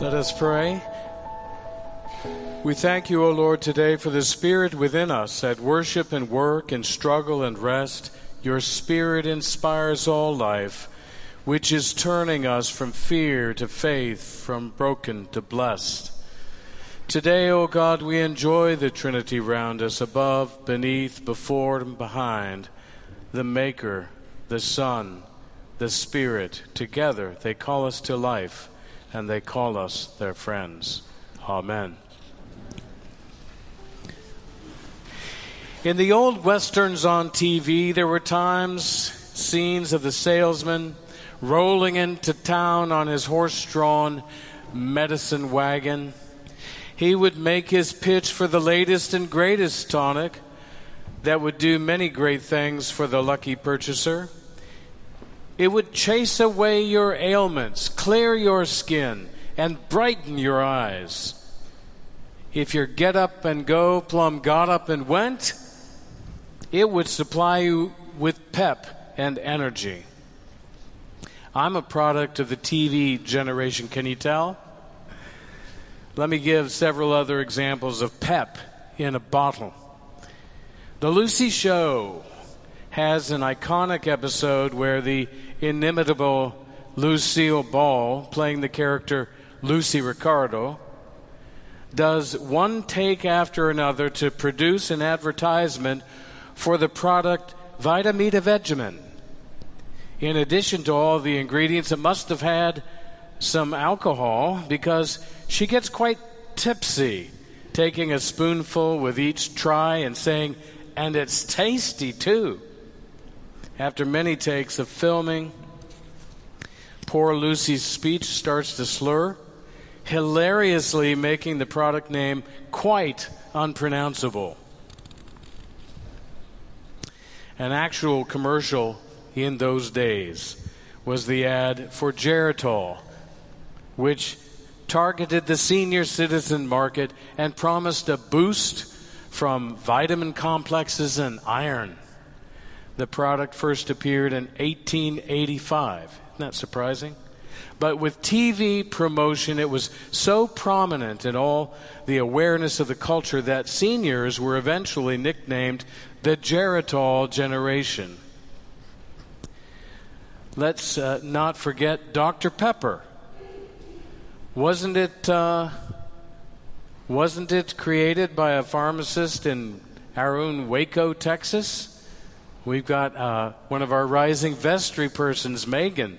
Let us pray. We thank you, O Lord, today for the Spirit within us at worship and work and struggle and rest. Your Spirit inspires all life, which is turning us from fear to faith, from broken to blessed. Today, O God, we enjoy the Trinity round us, above, beneath, before, and behind. The Maker, the Son, the Spirit, together they call us to life and they call us their friends. Amen. In the old westerns on TV, there were times, scenes of the salesman rolling into town on his horse drawn medicine wagon. He would make his pitch for the latest and greatest tonic that would do many great things for the lucky purchaser. It would chase away your ailments, clear your skin, and brighten your eyes. If your get up and go plumb got up and went, it would supply you with pep and energy. I'm a product of the TV generation, can you tell? Let me give several other examples of pep in a bottle. The Lucy Show has an iconic episode where the inimitable Lucille Ball, playing the character Lucy Ricardo, does one take after another to produce an advertisement for the product Vitameatavegamin. In addition to all the ingredients, it must have had some alcohol because she gets quite tipsy, taking a spoonful with each try and saying, and it's tasty too. After many takes of filming, poor Lucy's speech starts to slur, hilariously making the product name quite unpronounceable. An actual commercial in those days was the ad for Geritol, which targeted the senior citizen market and promised a boost from vitamin complexes and iron. The product first appeared in 1885. Isn't that surprising? But with TV promotion, it was so prominent in all the awareness of the culture that seniors were eventually nicknamed the Geritol generation. Let's uh, not forget Dr. Pepper. Wasn't it, uh, wasn't it created by a pharmacist in own Waco, Texas? We've got uh, one of our rising vestry persons, Megan.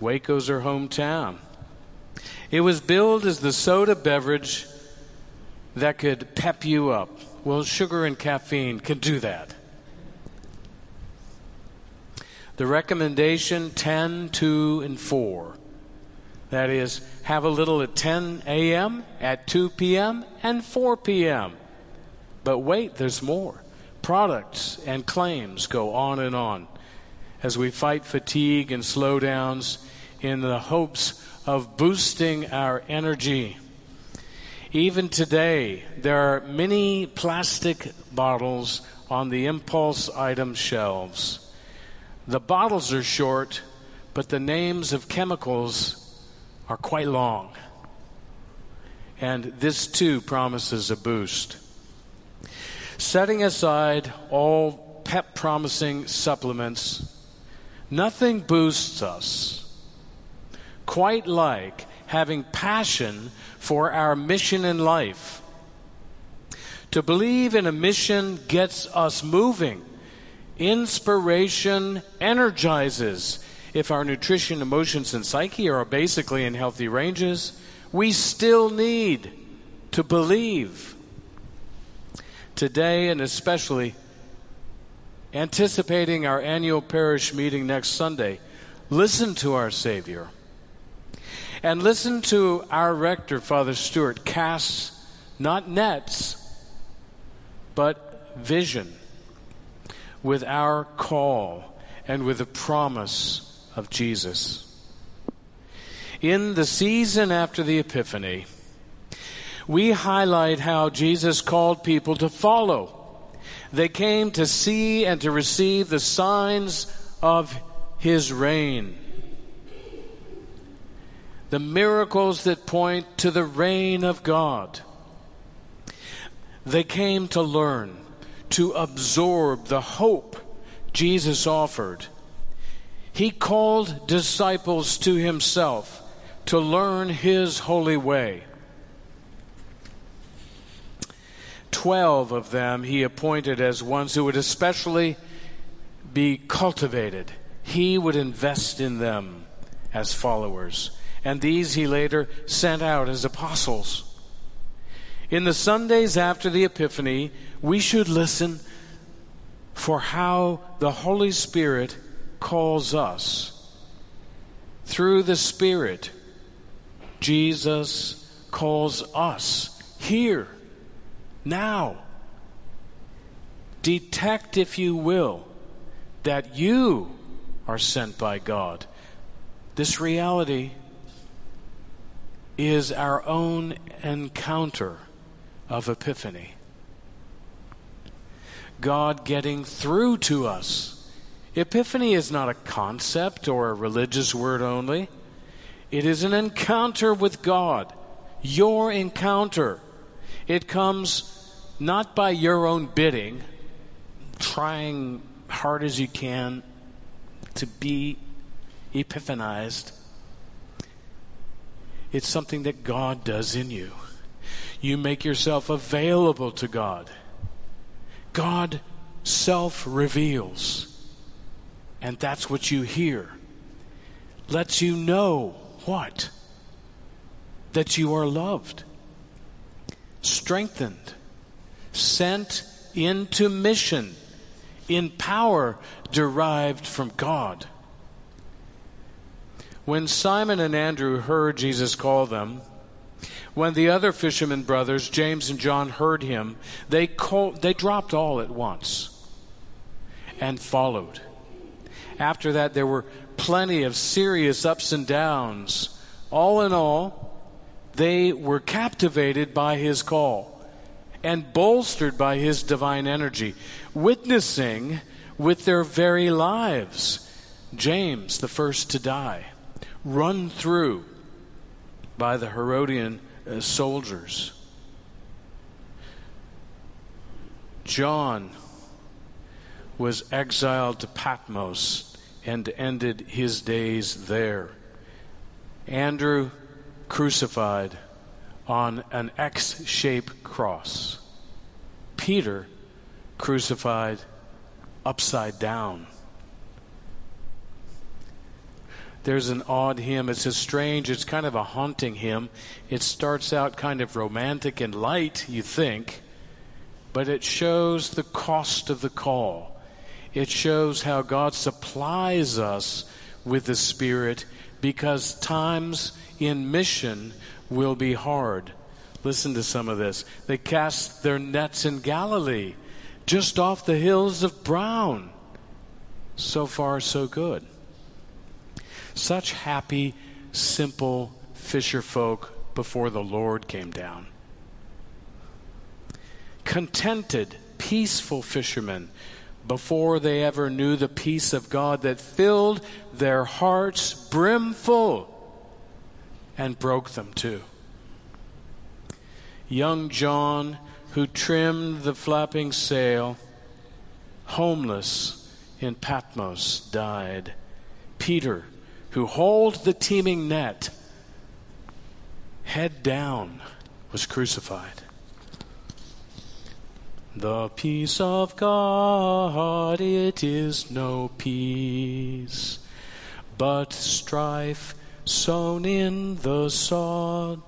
Waco's her hometown. It was billed as the soda beverage that could pep you up. Well, sugar and caffeine can do that. The recommendation 10, 2, and 4. That is, have a little at 10 a.m., at 2 p.m., and 4 p.m. But wait, there's more products and claims go on and on as we fight fatigue and slowdowns in the hopes of boosting our energy. Even today, there are many plastic bottles on the impulse item shelves. The bottles are short, but the names of chemicals are quite long. And this too promises a boost. Setting aside all pep promising supplements, nothing boosts us quite like having passion for our mission in life. To believe in a mission gets us moving. Inspiration energizes. If our nutrition, emotions, and psyche are basically in healthy ranges, we still need to believe today and especially anticipating our annual parish meeting next Sunday, listen to our Savior. And listen to our rector, Father Stewart, cast not nets, but vision with our call and with the promise of Jesus. In the season after the Epiphany, we highlight how Jesus called people to follow. They came to see and to receive the signs of his reign. the miracles that point to the reign of God. They came to learn, to absorb the hope Jesus offered. He called disciples to himself to learn his holy way. Twelve of them he appointed as ones who would especially be cultivated. He would invest in them as followers. And these he later sent out as apostles. In the Sundays after the Epiphany, we should listen for how the Holy Spirit calls us. Through the Spirit, Jesus calls us here, now. Detect, if you will, that you are sent by God. This reality is our own encounter of Epiphany. God getting through to us. Epiphany is not a concept or a religious word only. It is an encounter with God. Your encounter. It comes not by your own bidding, trying hard as you can to be epiphanized. It's something that God does in you. You make yourself available to God. God self reveals. And that's what you hear. Lets you know what? That you are loved, strengthened, sent into mission in power derived from God. When Simon and Andrew heard Jesus call them, when the other fishermen brothers, James and John, heard him, they, called, they dropped all at once and followed. After that, there were plenty of serious ups and downs. All in all, they were captivated by his call and bolstered by his divine energy, witnessing with their very lives. James, the first to die, run through by the Herodian uh, soldiers. John was exiled to Patmos and ended his days there. Andrew crucified on an X shaped cross. Peter crucified upside down. There's an odd hymn. It's a strange, it's kind of a haunting hymn. It starts out kind of romantic and light, you think, but it shows the cost of the call. It shows how God supplies us with the Spirit because times in mission will be hard. Listen to some of this. They cast their nets in Galilee, just off the hills of Brown. So far, so good. Such happy, simple fisher folk before the Lord came down. Contented, peaceful fishermen before they ever knew the peace of God that filled their hearts brimful and broke them too. Young John, who trimmed the flapping sail, homeless in Patmos, died. Peter, who hauled the teeming net, head down, was crucified. The peace of God, it is no peace, but strife sown in the sod.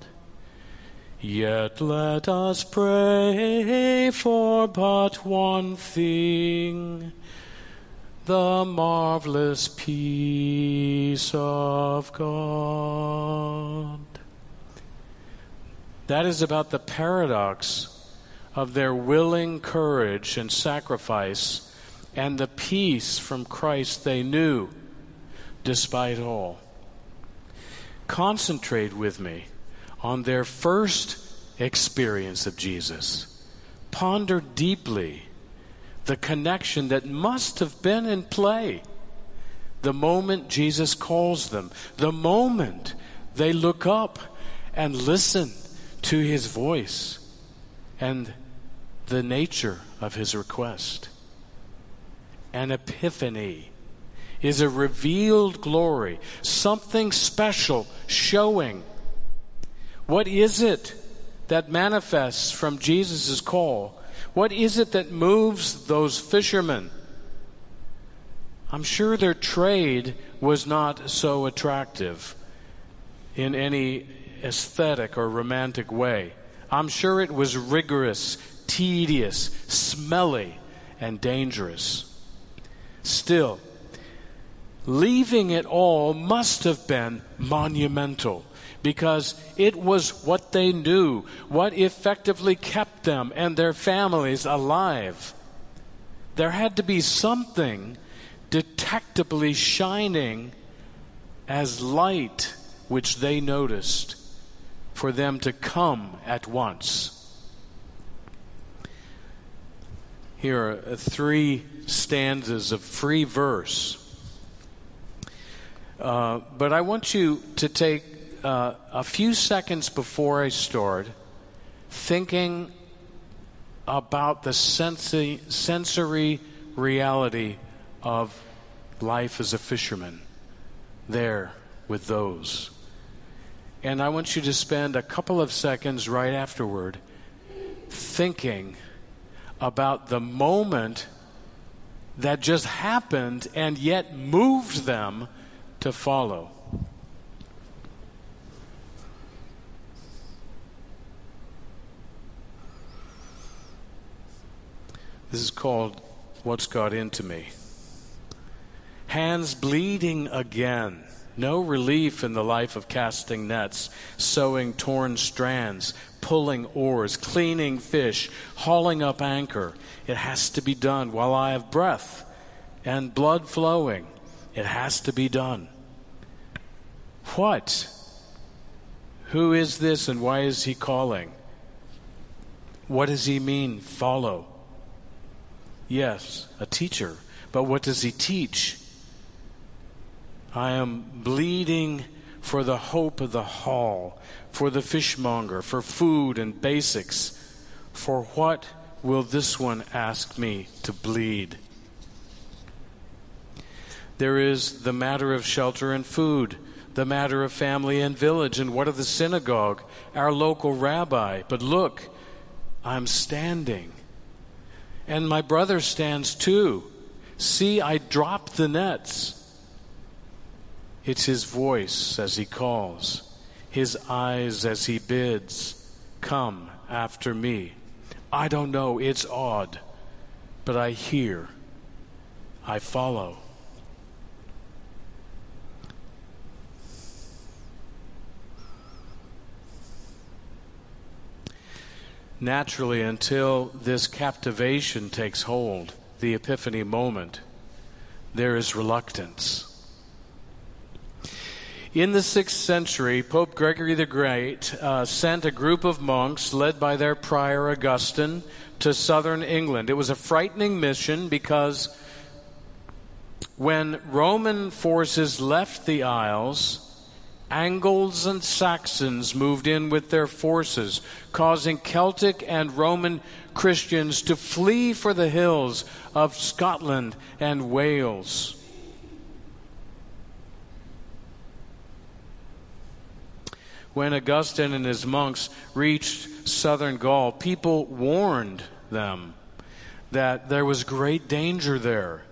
Yet let us pray for but one thing the marvelous peace of God. That is about the paradox of their willing courage and sacrifice and the peace from Christ they knew despite all. Concentrate with me on their first experience of Jesus. Ponder deeply the connection that must have been in play the moment Jesus calls them, the moment They look up and listen to his voice and the nature of his request. An epiphany is a revealed glory, something special showing. What is it that manifests from Jesus' call? What is it that moves those fishermen? I'm sure their trade was not so attractive in any aesthetic or romantic way. I'm sure it was rigorous, tedious, smelly, and dangerous. Still, leaving it all must have been monumental because it was what they knew, what effectively kept them and their families alive. There had to be something detectably shining as light which they noticed for them to come at once. Here are three stanzas of free verse. Uh, but I want you to take uh, a few seconds before I start thinking about the sensi- sensory reality of life as a fisherman there with those. And I want you to spend a couple of seconds right afterward thinking about the moment that just happened and yet moved them to follow. This is called What's Got Into Me. Hands bleeding again. No relief in the life of casting nets, sewing torn strands, pulling oars, cleaning fish, hauling up anchor. It has to be done while I have breath and blood flowing. It has to be done. What? Who is this and why is he calling? What does he mean, follow? Yes, a teacher. But what does he teach? I am bleeding for the hope of the haul, for the fishmonger, for food and basics. For what will this one ask me to bleed? There is the matter of shelter and food, the matter of family and village, and what of the synagogue, our local rabbi. But look, I'm standing. And my brother stands too. See, I drop the nets. It's his voice as he calls, his eyes as he bids, Come after me. I don't know, it's odd, but I hear, I follow. Naturally, until this captivation takes hold, the epiphany moment, there is reluctance. In the sixth century, Pope Gregory the Great uh, sent a group of monks led by their prior Augustine to southern England. It was a frightening mission because when Roman forces left the Isles, Angles and Saxons moved in with their forces, causing Celtic and Roman Christians to flee for the hills of Scotland and Wales. when Augustine and his monks reached southern Gaul, people warned them that there was great danger there.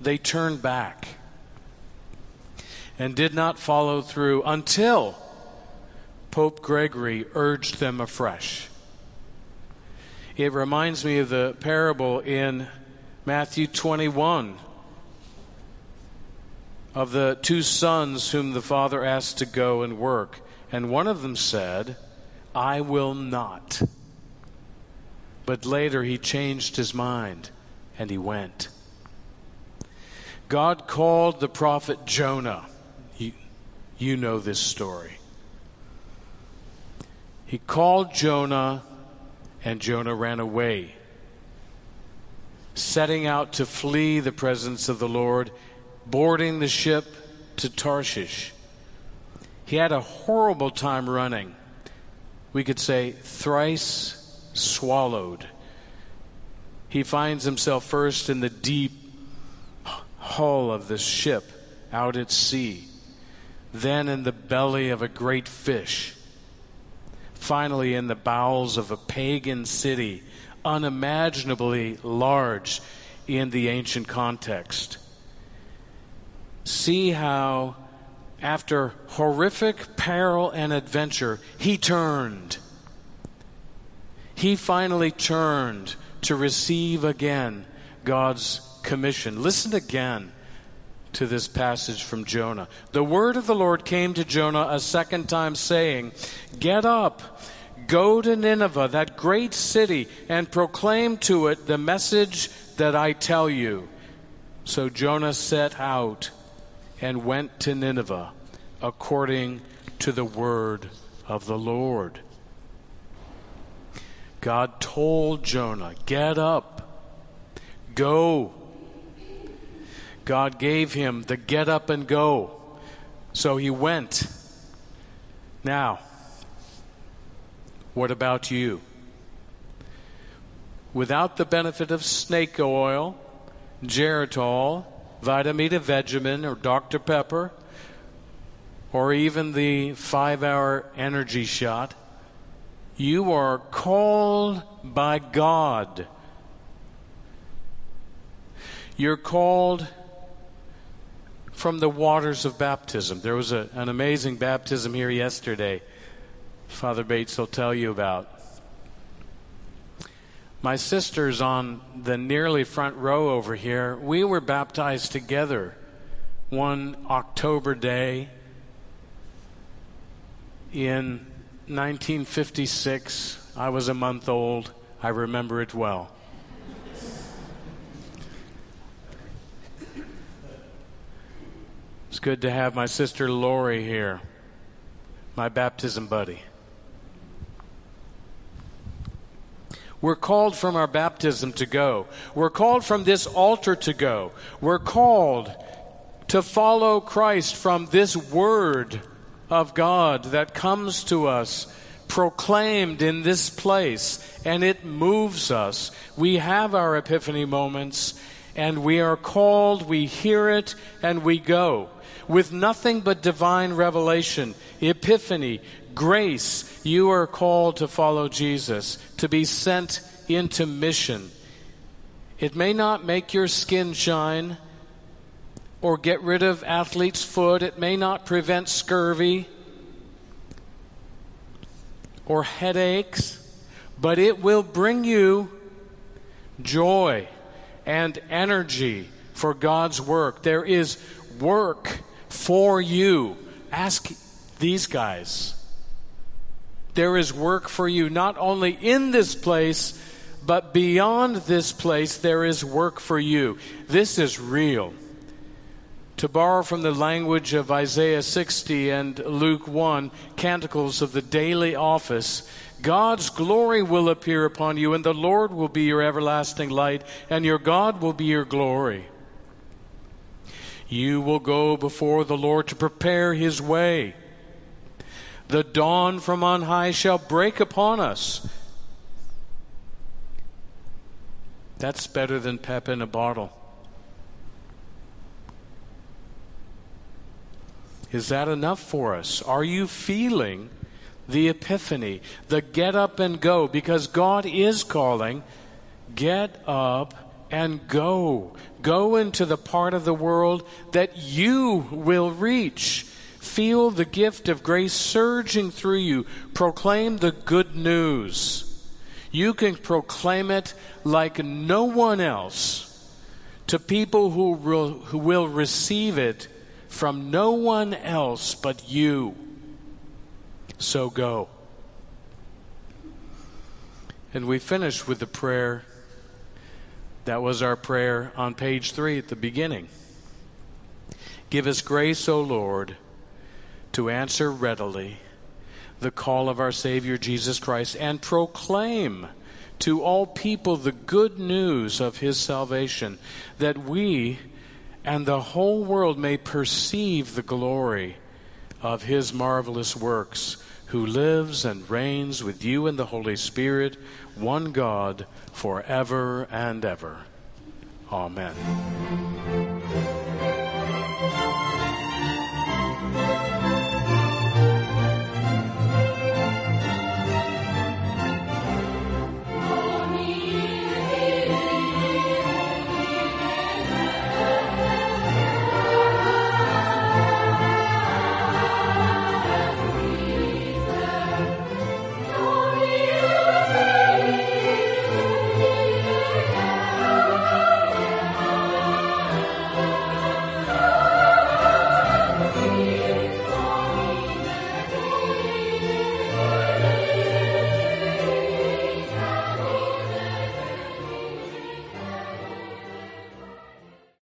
They turned back and did not follow through until Pope Gregory urged them afresh. It reminds me of the parable in Matthew 21 of the two sons whom the father asked to go and work. And one of them said, I will not. But later he changed his mind and he went. God called the prophet Jonah. You, know this story. He called Jonah, and Jonah ran away, setting out to flee the presence of the Lord, boarding the ship to Tarshish. He had a horrible time running. We could say thrice swallowed. He finds himself first in the deep hull of the ship out at sea, then in the belly of a great fish, finally in the bowels of a pagan city, unimaginably large in the ancient context. See how, after horrific peril and adventure, he turned. He finally turned to receive again God's commission. Listen again to this passage from Jonah. The word of the Lord came to Jonah a second time, saying, Get up, go to Nineveh, that great city, and proclaim to it the message that I tell you. So Jonah set out and went to Nineveh according to the word of the Lord. God told Jonah, Get up, go God gave him the get up and go. So he went. Now, what about you? Without the benefit of snake oil, Geritol, Vitameatavegamin, or Dr. Pepper, or even the five hour energy shot, you are called by God. You're called from the waters of baptism. There was a, an amazing baptism here yesterday, Father Bates will tell you about. My sister's on the nearly front row over here. We were baptized together one October day in 1956. I was a month old. I remember it well. It's good to have my sister Lori here, my baptism buddy. We're called from our baptism to go. We're called from this altar to go. We're called to follow Christ from this word of God that comes to us proclaimed in this place and it moves us. We have our epiphany moments and we are called, we hear it, and we go with nothing but divine revelation, epiphany, grace, you are called to follow Jesus, to be sent into mission. It may not make your skin shine or get rid of athlete's foot. It may not prevent scurvy or headaches, but it will bring you joy and energy for God's work. There is work for you. Ask these guys. There is work for you, not only in this place, but beyond this place, there is work for you. This is real. To borrow from the language of Isaiah 60 and Luke 1, canticles of the daily office, God's glory will appear upon you, and the Lord will be your everlasting light, and your God will be your glory. You will go before the Lord to prepare his way. The dawn from on high shall break upon us. That's better than pep in a bottle. Is that enough for us? Are you feeling the epiphany, the get up and go? Because God is calling, get up and go. Go into the part of the world that you will reach. Feel the gift of grace surging through you. Proclaim the good news. You can proclaim it like no one else to people who will, who will receive it from no one else but you. So go. And we finish with the prayer that was our prayer on page three at the beginning. Give us grace, O Lord, to answer readily the call of our Savior Jesus Christ and proclaim to all people the good news of his salvation, that we and the whole world may perceive the glory of his marvelous works, who lives and reigns with you in the Holy Spirit, one God, forever and ever. Amen.